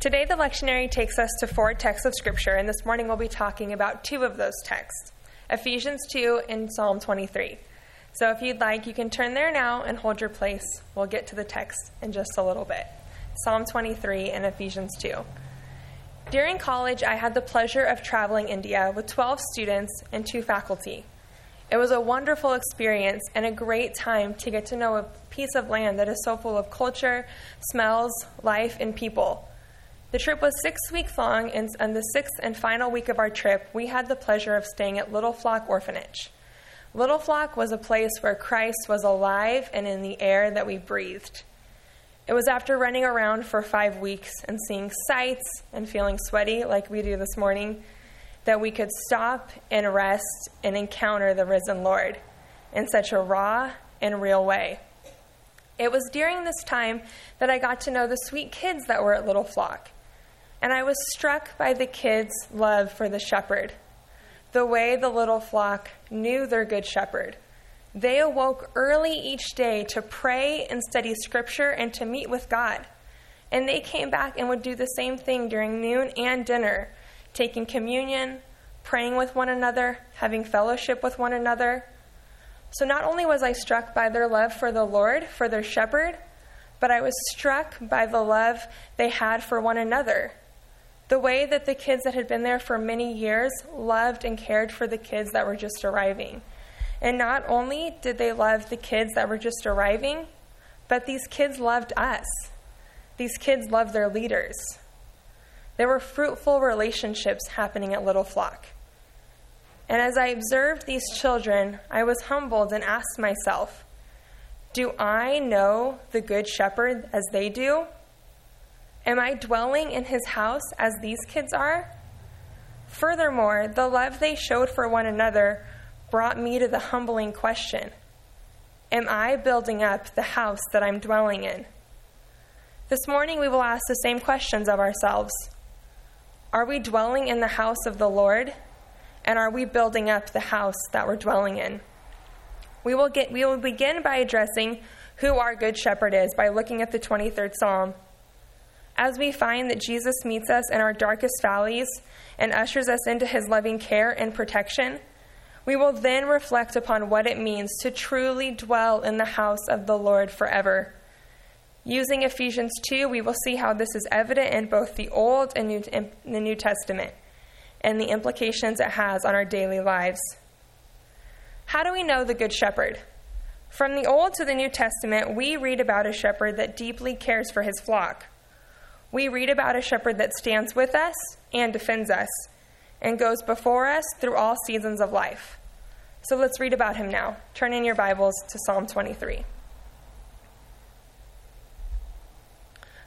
Today, the lectionary takes us to four texts of Scripture, and this morning we'll be talking about two of those texts Ephesians 2 and Psalm 23. So, if you'd like, you can turn there now and hold your place. We'll get to the text in just a little bit Psalm 23 and Ephesians 2. During college, I had the pleasure of traveling India with 12 students and two faculty. It was a wonderful experience and a great time to get to know a piece of land that is so full of culture, smells, life, and people. The trip was six weeks long, and on the sixth and final week of our trip, we had the pleasure of staying at Little Flock Orphanage. Little Flock was a place where Christ was alive and in the air that we breathed. It was after running around for five weeks and seeing sights and feeling sweaty like we do this morning that we could stop and rest and encounter the risen Lord in such a raw and real way. It was during this time that I got to know the sweet kids that were at Little Flock. And I was struck by the kids' love for the shepherd, the way the little flock knew their good shepherd. They awoke early each day to pray and study scripture and to meet with God. And they came back and would do the same thing during noon and dinner taking communion, praying with one another, having fellowship with one another. So not only was I struck by their love for the Lord, for their shepherd, but I was struck by the love they had for one another. The way that the kids that had been there for many years loved and cared for the kids that were just arriving. And not only did they love the kids that were just arriving, but these kids loved us. These kids loved their leaders. There were fruitful relationships happening at Little Flock. And as I observed these children, I was humbled and asked myself, Do I know the Good Shepherd as they do? Am I dwelling in his house as these kids are? Furthermore, the love they showed for one another brought me to the humbling question Am I building up the house that I'm dwelling in? This morning we will ask the same questions of ourselves. Are we dwelling in the house of the Lord? And are we building up the house that we're dwelling in? We will, get, we will begin by addressing who our good shepherd is by looking at the 23rd Psalm. As we find that Jesus meets us in our darkest valleys and ushers us into his loving care and protection, we will then reflect upon what it means to truly dwell in the house of the Lord forever. Using Ephesians 2, we will see how this is evident in both the Old and New, the New Testament and the implications it has on our daily lives. How do we know the Good Shepherd? From the Old to the New Testament, we read about a shepherd that deeply cares for his flock. We read about a shepherd that stands with us and defends us and goes before us through all seasons of life. So let's read about him now. Turn in your Bibles to Psalm 23.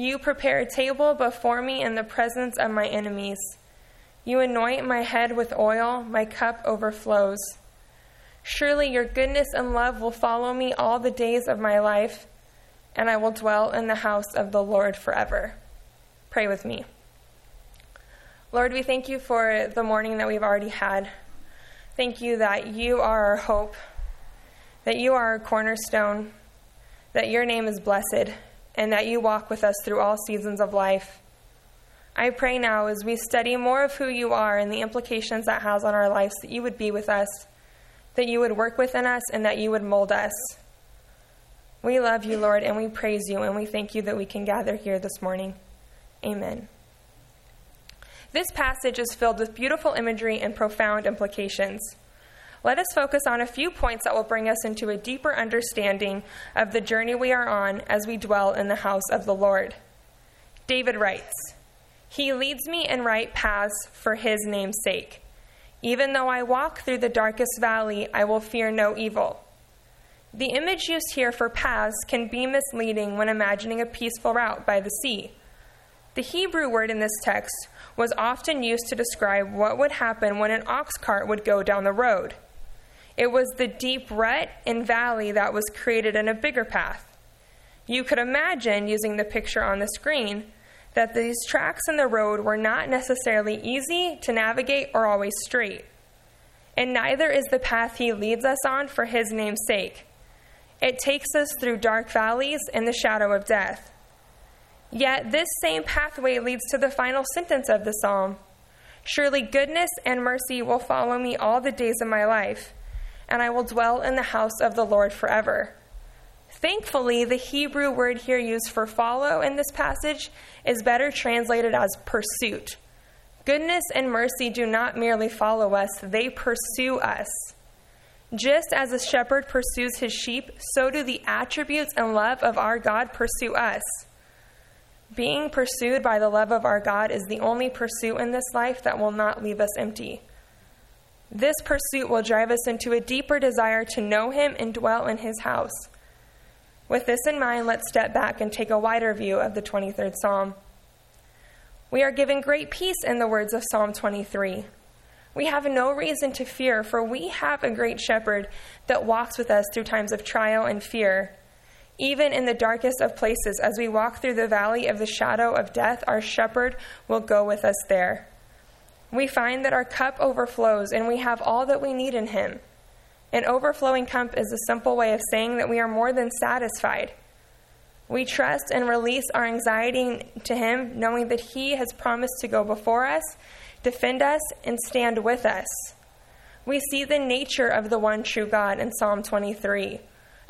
You prepare a table before me in the presence of my enemies. You anoint my head with oil, my cup overflows. Surely your goodness and love will follow me all the days of my life, and I will dwell in the house of the Lord forever. Pray with me. Lord, we thank you for the morning that we've already had. Thank you that you are our hope, that you are our cornerstone, that your name is blessed and that you walk with us through all seasons of life. I pray now as we study more of who you are and the implications that has on our lives that you would be with us, that you would work within us, and that you would mold us. We love you, Lord, and we praise you, and we thank you that we can gather here this morning. Amen. This passage is filled with beautiful imagery and profound implications let us focus on a few points that will bring us into a deeper understanding of the journey we are on as we dwell in the house of the Lord. David writes, He leads me in right paths for his name's sake. Even though I walk through the darkest valley, I will fear no evil. The image used here for paths can be misleading when imagining a peaceful route by the sea. The Hebrew word in this text was often used to describe what would happen when an ox cart would go down the road. It was the deep rut and valley that was created in a bigger path. You could imagine, using the picture on the screen, that these tracks in the road were not necessarily easy to navigate or always straight. And neither is the path he leads us on for his name's sake. It takes us through dark valleys and the shadow of death. Yet this same pathway leads to the final sentence of the psalm Surely goodness and mercy will follow me all the days of my life, and I will dwell in the house of the Lord forever. Thankfully, the Hebrew word here used for follow in this passage is better translated as pursuit. Goodness and mercy do not merely follow us, they pursue us. Just as a shepherd pursues his sheep, so do the attributes and love of our God pursue us. Being pursued by the love of our God is the only pursuit in this life that will not leave us empty. This pursuit will drive us into a deeper desire to know Him and dwell in His house. With this in mind, let's step back and take a wider view of the 23rd Psalm. We are given great peace in the words of Psalm 23. We have no reason to fear, for we have a great shepherd that walks with us through times of trial and fear. Even in the darkest of places, as we walk through the valley of the shadow of death, our shepherd will go with us there. We find that our cup overflows and we have all that we need in him. An overflowing cup is a simple way of saying that we are more than satisfied. We trust and release our anxiety to him, knowing that he has promised to go before us, defend us, and stand with us. We see the nature of the one true God in Psalm 23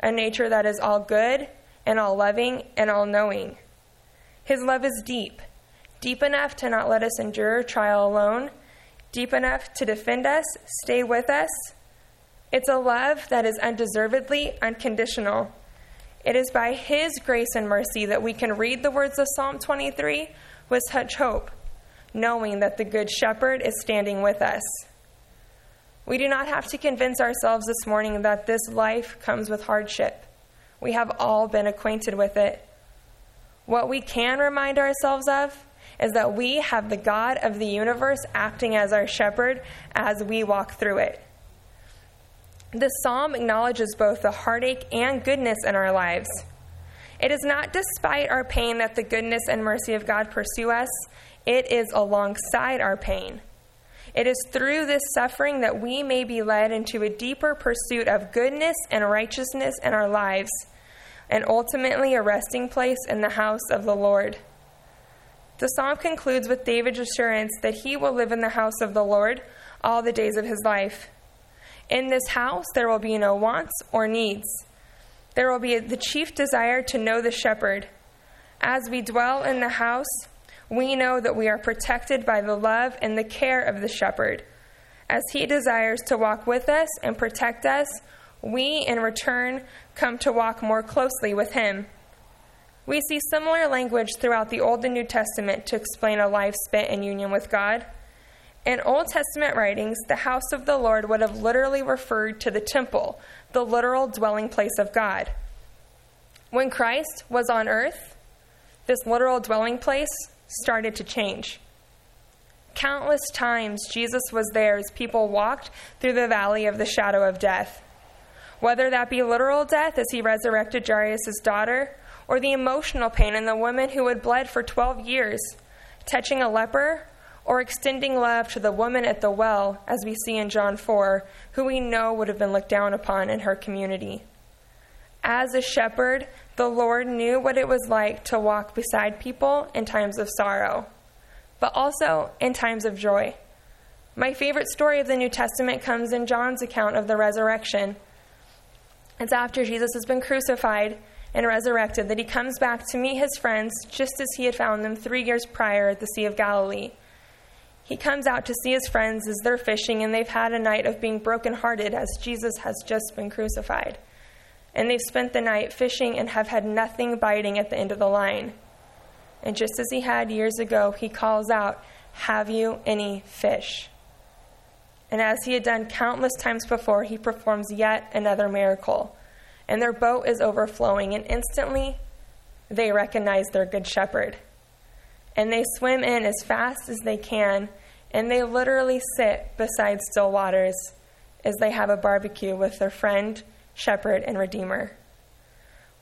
a nature that is all good and all loving and all knowing. His love is deep, deep enough to not let us endure trial alone, deep enough to defend us, stay with us. It's a love that is undeservedly unconditional. It is by His grace and mercy that we can read the words of Psalm 23 with such hope, knowing that the Good Shepherd is standing with us. We do not have to convince ourselves this morning that this life comes with hardship. We have all been acquainted with it. What we can remind ourselves of is that we have the God of the universe acting as our shepherd as we walk through it. This psalm acknowledges both the heartache and goodness in our lives. It is not despite our pain that the goodness and mercy of God pursue us, it is alongside our pain. It is through this suffering that we may be led into a deeper pursuit of goodness and righteousness in our lives, and ultimately a resting place in the house of the Lord. The psalm concludes with David's assurance that he will live in the house of the Lord all the days of his life. In this house, there will be no wants or needs. There will be the chief desire to know the shepherd. As we dwell in the house, we know that we are protected by the love and the care of the shepherd. As he desires to walk with us and protect us, we in return come to walk more closely with him. We see similar language throughout the Old and New Testament to explain a life spent in union with God. In Old Testament writings, the house of the Lord would have literally referred to the temple, the literal dwelling place of God. When Christ was on earth, this literal dwelling place started to change. Countless times Jesus was there as people walked through the valley of the shadow of death. Whether that be literal death as he resurrected Jairus' daughter, or the emotional pain in the woman who had bled for 12 years, touching a leper, or extending love to the woman at the well, as we see in John 4, who we know would have been looked down upon in her community. As a shepherd, the Lord knew what it was like to walk beside people in times of sorrow, but also in times of joy. My favorite story of the New Testament comes in John's account of the resurrection. It's after Jesus has been crucified and resurrected that he comes back to meet his friends just as he had found them three years prior at the Sea of Galilee. He comes out to see his friends as they're fishing and they've had a night of being brokenhearted as Jesus has just been crucified and they've spent the night fishing and have had nothing biting at the end of the line. And just as he had years ago, he calls out, Have you any fish? And as he had done countless times before, he performs yet another miracle. And their boat is overflowing, and instantly they recognize their good shepherd. and they swim in as fast as they can, and they literally sit beside still waters as they have a barbecue with their friend, shepherd, and redeemer.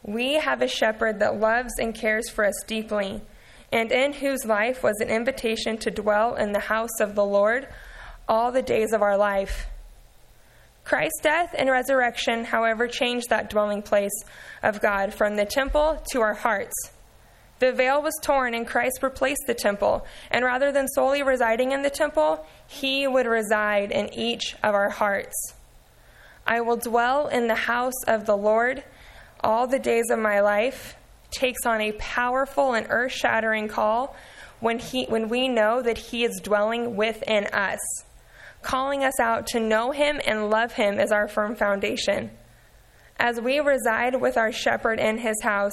We have a shepherd that loves and cares for us deeply, and in whose life was an invitation to dwell in the house of the Lord all the days of our life. Christ's death and resurrection, however, changed that dwelling place of God from the temple to our hearts. The veil was torn, and Christ replaced the temple. And rather than solely residing in the temple, he would reside in each of our hearts. I will dwell in the house of the Lord all the days of my life takes on a powerful and earth shattering call when, he, when we know that he is dwelling within us calling us out to know Him and love Him as our firm foundation. As we reside with our shepherd in His house,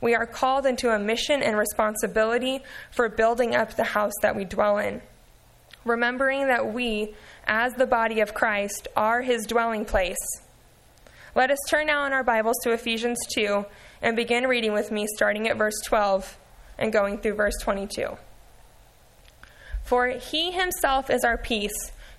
we are called into a mission and responsibility for building up the house that we dwell in. Remembering that we, as the body of Christ, are His dwelling place. Let us turn now in our Bibles to Ephesians 2 and begin reading with me, starting at verse 12 and going through verse 22. For He Himself is our peace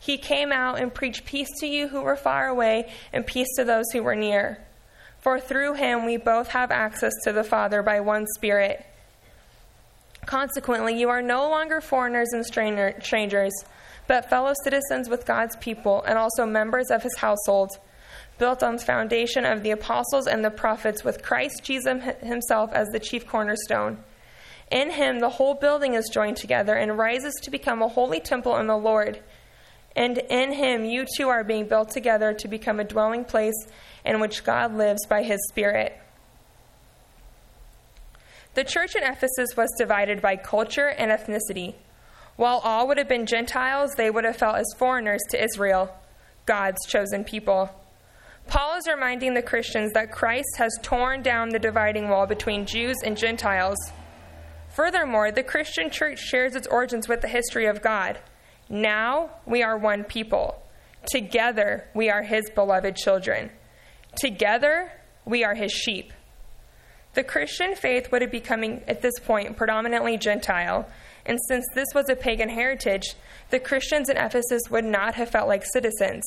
He came out and preached peace to you who were far away and peace to those who were near. For through him we both have access to the Father by one Spirit. Consequently, you are no longer foreigners and strangers, but fellow citizens with God's people and also members of his household, built on the foundation of the apostles and the prophets, with Christ Jesus himself as the chief cornerstone. In him, the whole building is joined together and rises to become a holy temple in the Lord. And in him, you too are being built together to become a dwelling place in which God lives by his Spirit. The church in Ephesus was divided by culture and ethnicity. While all would have been Gentiles, they would have felt as foreigners to Israel, God's chosen people. Paul is reminding the Christians that Christ has torn down the dividing wall between Jews and Gentiles. Furthermore, the Christian church shares its origins with the history of God. Now we are one people. Together we are his beloved children. Together we are his sheep. The Christian faith would have becoming at this point predominantly Gentile, and since this was a pagan heritage, the Christians in Ephesus would not have felt like citizens.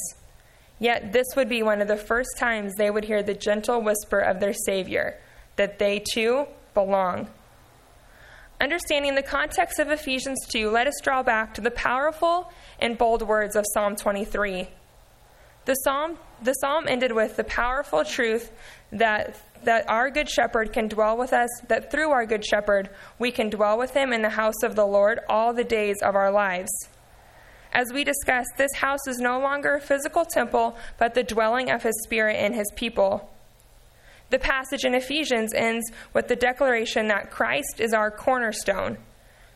Yet this would be one of the first times they would hear the gentle whisper of their Savior that they too belong. Understanding the context of Ephesians 2, let us draw back to the powerful and bold words of Psalm 23. The psalm, the psalm ended with the powerful truth that, that our good shepherd can dwell with us, that through our good shepherd we can dwell with him in the house of the Lord all the days of our lives. As we discussed, this house is no longer a physical temple, but the dwelling of his spirit in his people. The passage in Ephesians ends with the declaration that Christ is our cornerstone.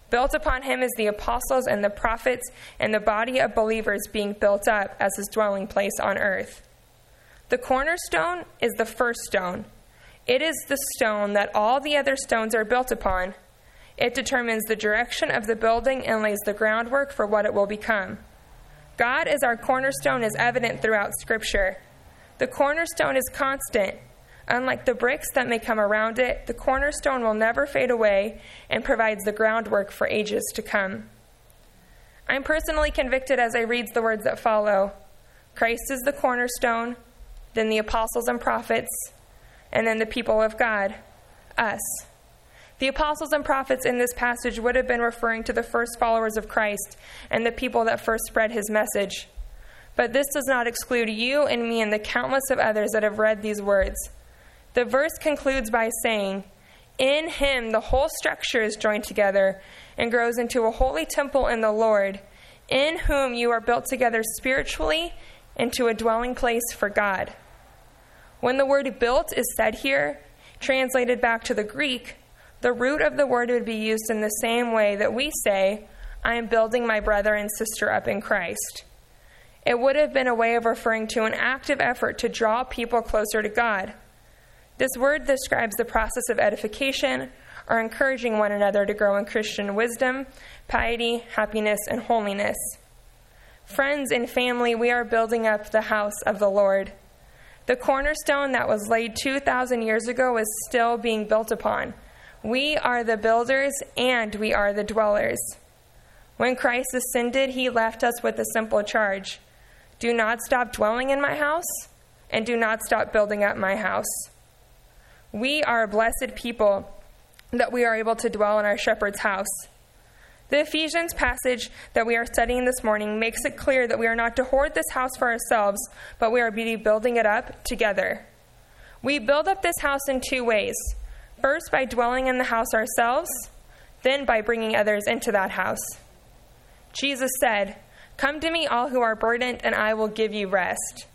Built upon him is the apostles and the prophets, and the body of believers being built up as his dwelling place on earth. The cornerstone is the first stone. It is the stone that all the other stones are built upon. It determines the direction of the building and lays the groundwork for what it will become. God as our cornerstone is evident throughout Scripture. The cornerstone is constant, Unlike the bricks that may come around it, the cornerstone will never fade away and provides the groundwork for ages to come. I'm personally convicted as I read the words that follow Christ is the cornerstone, then the apostles and prophets, and then the people of God, us. The apostles and prophets in this passage would have been referring to the first followers of Christ and the people that first spread his message. But this does not exclude you and me and the countless of others that have read these words. The verse concludes by saying, In him the whole structure is joined together and grows into a holy temple in the Lord, in whom you are built together spiritually into a dwelling place for God. When the word built is said here, translated back to the Greek, the root of the word would be used in the same way that we say, I am building my brother and sister up in Christ. It would have been a way of referring to an active effort to draw people closer to God. This word describes the process of edification or encouraging one another to grow in Christian wisdom, piety, happiness, and holiness. Friends and family, we are building up the house of the Lord. The cornerstone that was laid 2,000 years ago is still being built upon. We are the builders and we are the dwellers. When Christ ascended, he left us with a simple charge Do not stop dwelling in my house, and do not stop building up my house. We are a blessed people that we are able to dwell in our shepherd's house. The Ephesians passage that we are studying this morning makes it clear that we are not to hoard this house for ourselves, but we are to building it up together. We build up this house in two ways first, by dwelling in the house ourselves, then, by bringing others into that house. Jesus said, Come to me, all who are burdened, and I will give you rest.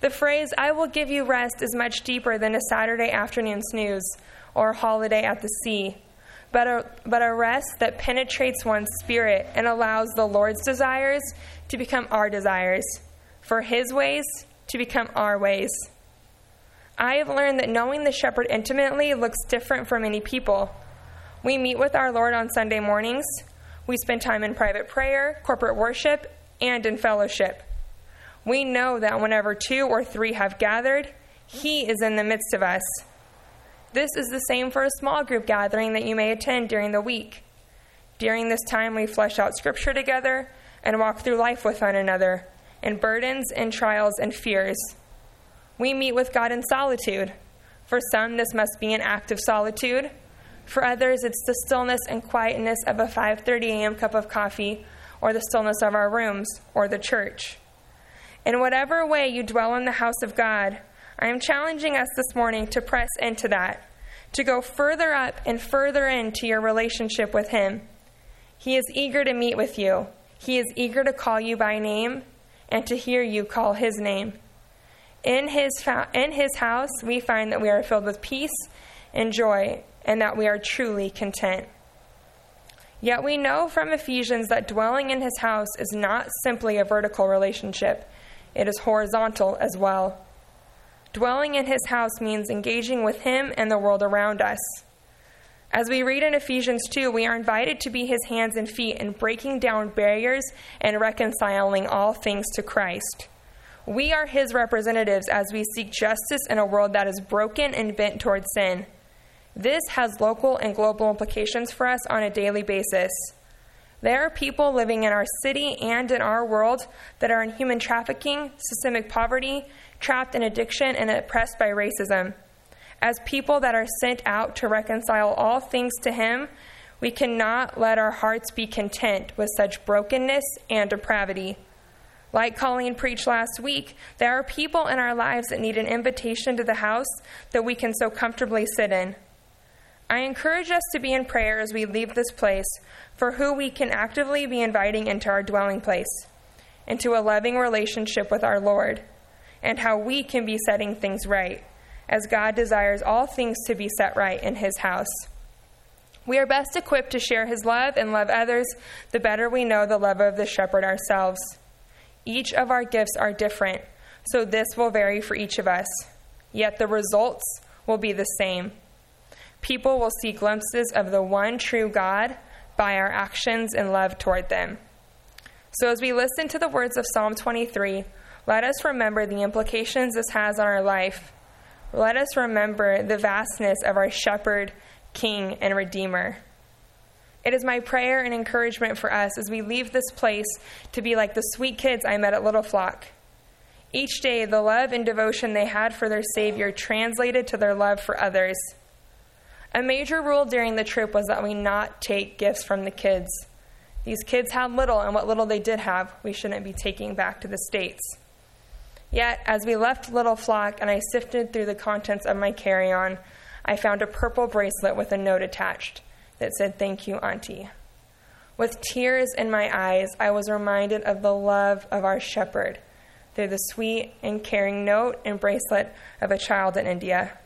The phrase, I will give you rest, is much deeper than a Saturday afternoon snooze or a holiday at the sea, but a, but a rest that penetrates one's spirit and allows the Lord's desires to become our desires, for His ways to become our ways. I have learned that knowing the shepherd intimately looks different for many people. We meet with our Lord on Sunday mornings. We spend time in private prayer, corporate worship, and in fellowship. We know that whenever two or three have gathered, He is in the midst of us. This is the same for a small group gathering that you may attend during the week. During this time, we flesh out Scripture together and walk through life with one another in burdens and trials and fears. We meet with God in solitude. For some, this must be an act of solitude. For others, it's the stillness and quietness of a 5:30 a.m. cup of coffee or the stillness of our rooms or the church. In whatever way you dwell in the house of God, I am challenging us this morning to press into that, to go further up and further into your relationship with Him. He is eager to meet with you, He is eager to call you by name and to hear you call His name. In his, in his house, we find that we are filled with peace and joy, and that we are truly content. Yet we know from Ephesians that dwelling in his house is not simply a vertical relationship, it is horizontal as well. Dwelling in his house means engaging with him and the world around us. As we read in Ephesians 2, we are invited to be his hands and feet in breaking down barriers and reconciling all things to Christ. We are his representatives as we seek justice in a world that is broken and bent towards sin. This has local and global implications for us on a daily basis. There are people living in our city and in our world that are in human trafficking, systemic poverty, trapped in addiction, and oppressed by racism. As people that are sent out to reconcile all things to Him, we cannot let our hearts be content with such brokenness and depravity. Like Colleen preached last week, there are people in our lives that need an invitation to the house that we can so comfortably sit in. I encourage us to be in prayer as we leave this place for who we can actively be inviting into our dwelling place, into a loving relationship with our Lord, and how we can be setting things right, as God desires all things to be set right in His house. We are best equipped to share His love and love others the better we know the love of the shepherd ourselves. Each of our gifts are different, so this will vary for each of us, yet the results will be the same. People will see glimpses of the one true God by our actions and love toward them. So, as we listen to the words of Psalm 23, let us remember the implications this has on our life. Let us remember the vastness of our shepherd, king, and redeemer. It is my prayer and encouragement for us as we leave this place to be like the sweet kids I met at Little Flock. Each day, the love and devotion they had for their Savior translated to their love for others. A major rule during the trip was that we not take gifts from the kids. These kids had little, and what little they did have, we shouldn't be taking back to the States. Yet, as we left Little Flock and I sifted through the contents of my carry on, I found a purple bracelet with a note attached that said, Thank you, Auntie. With tears in my eyes, I was reminded of the love of our shepherd through the sweet and caring note and bracelet of a child in India.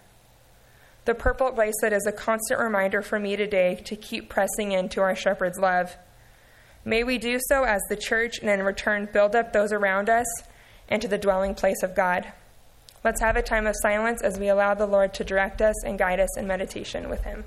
The purple bracelet is a constant reminder for me today to keep pressing into our shepherd's love. May we do so as the church and in return build up those around us into the dwelling place of God. Let's have a time of silence as we allow the Lord to direct us and guide us in meditation with Him.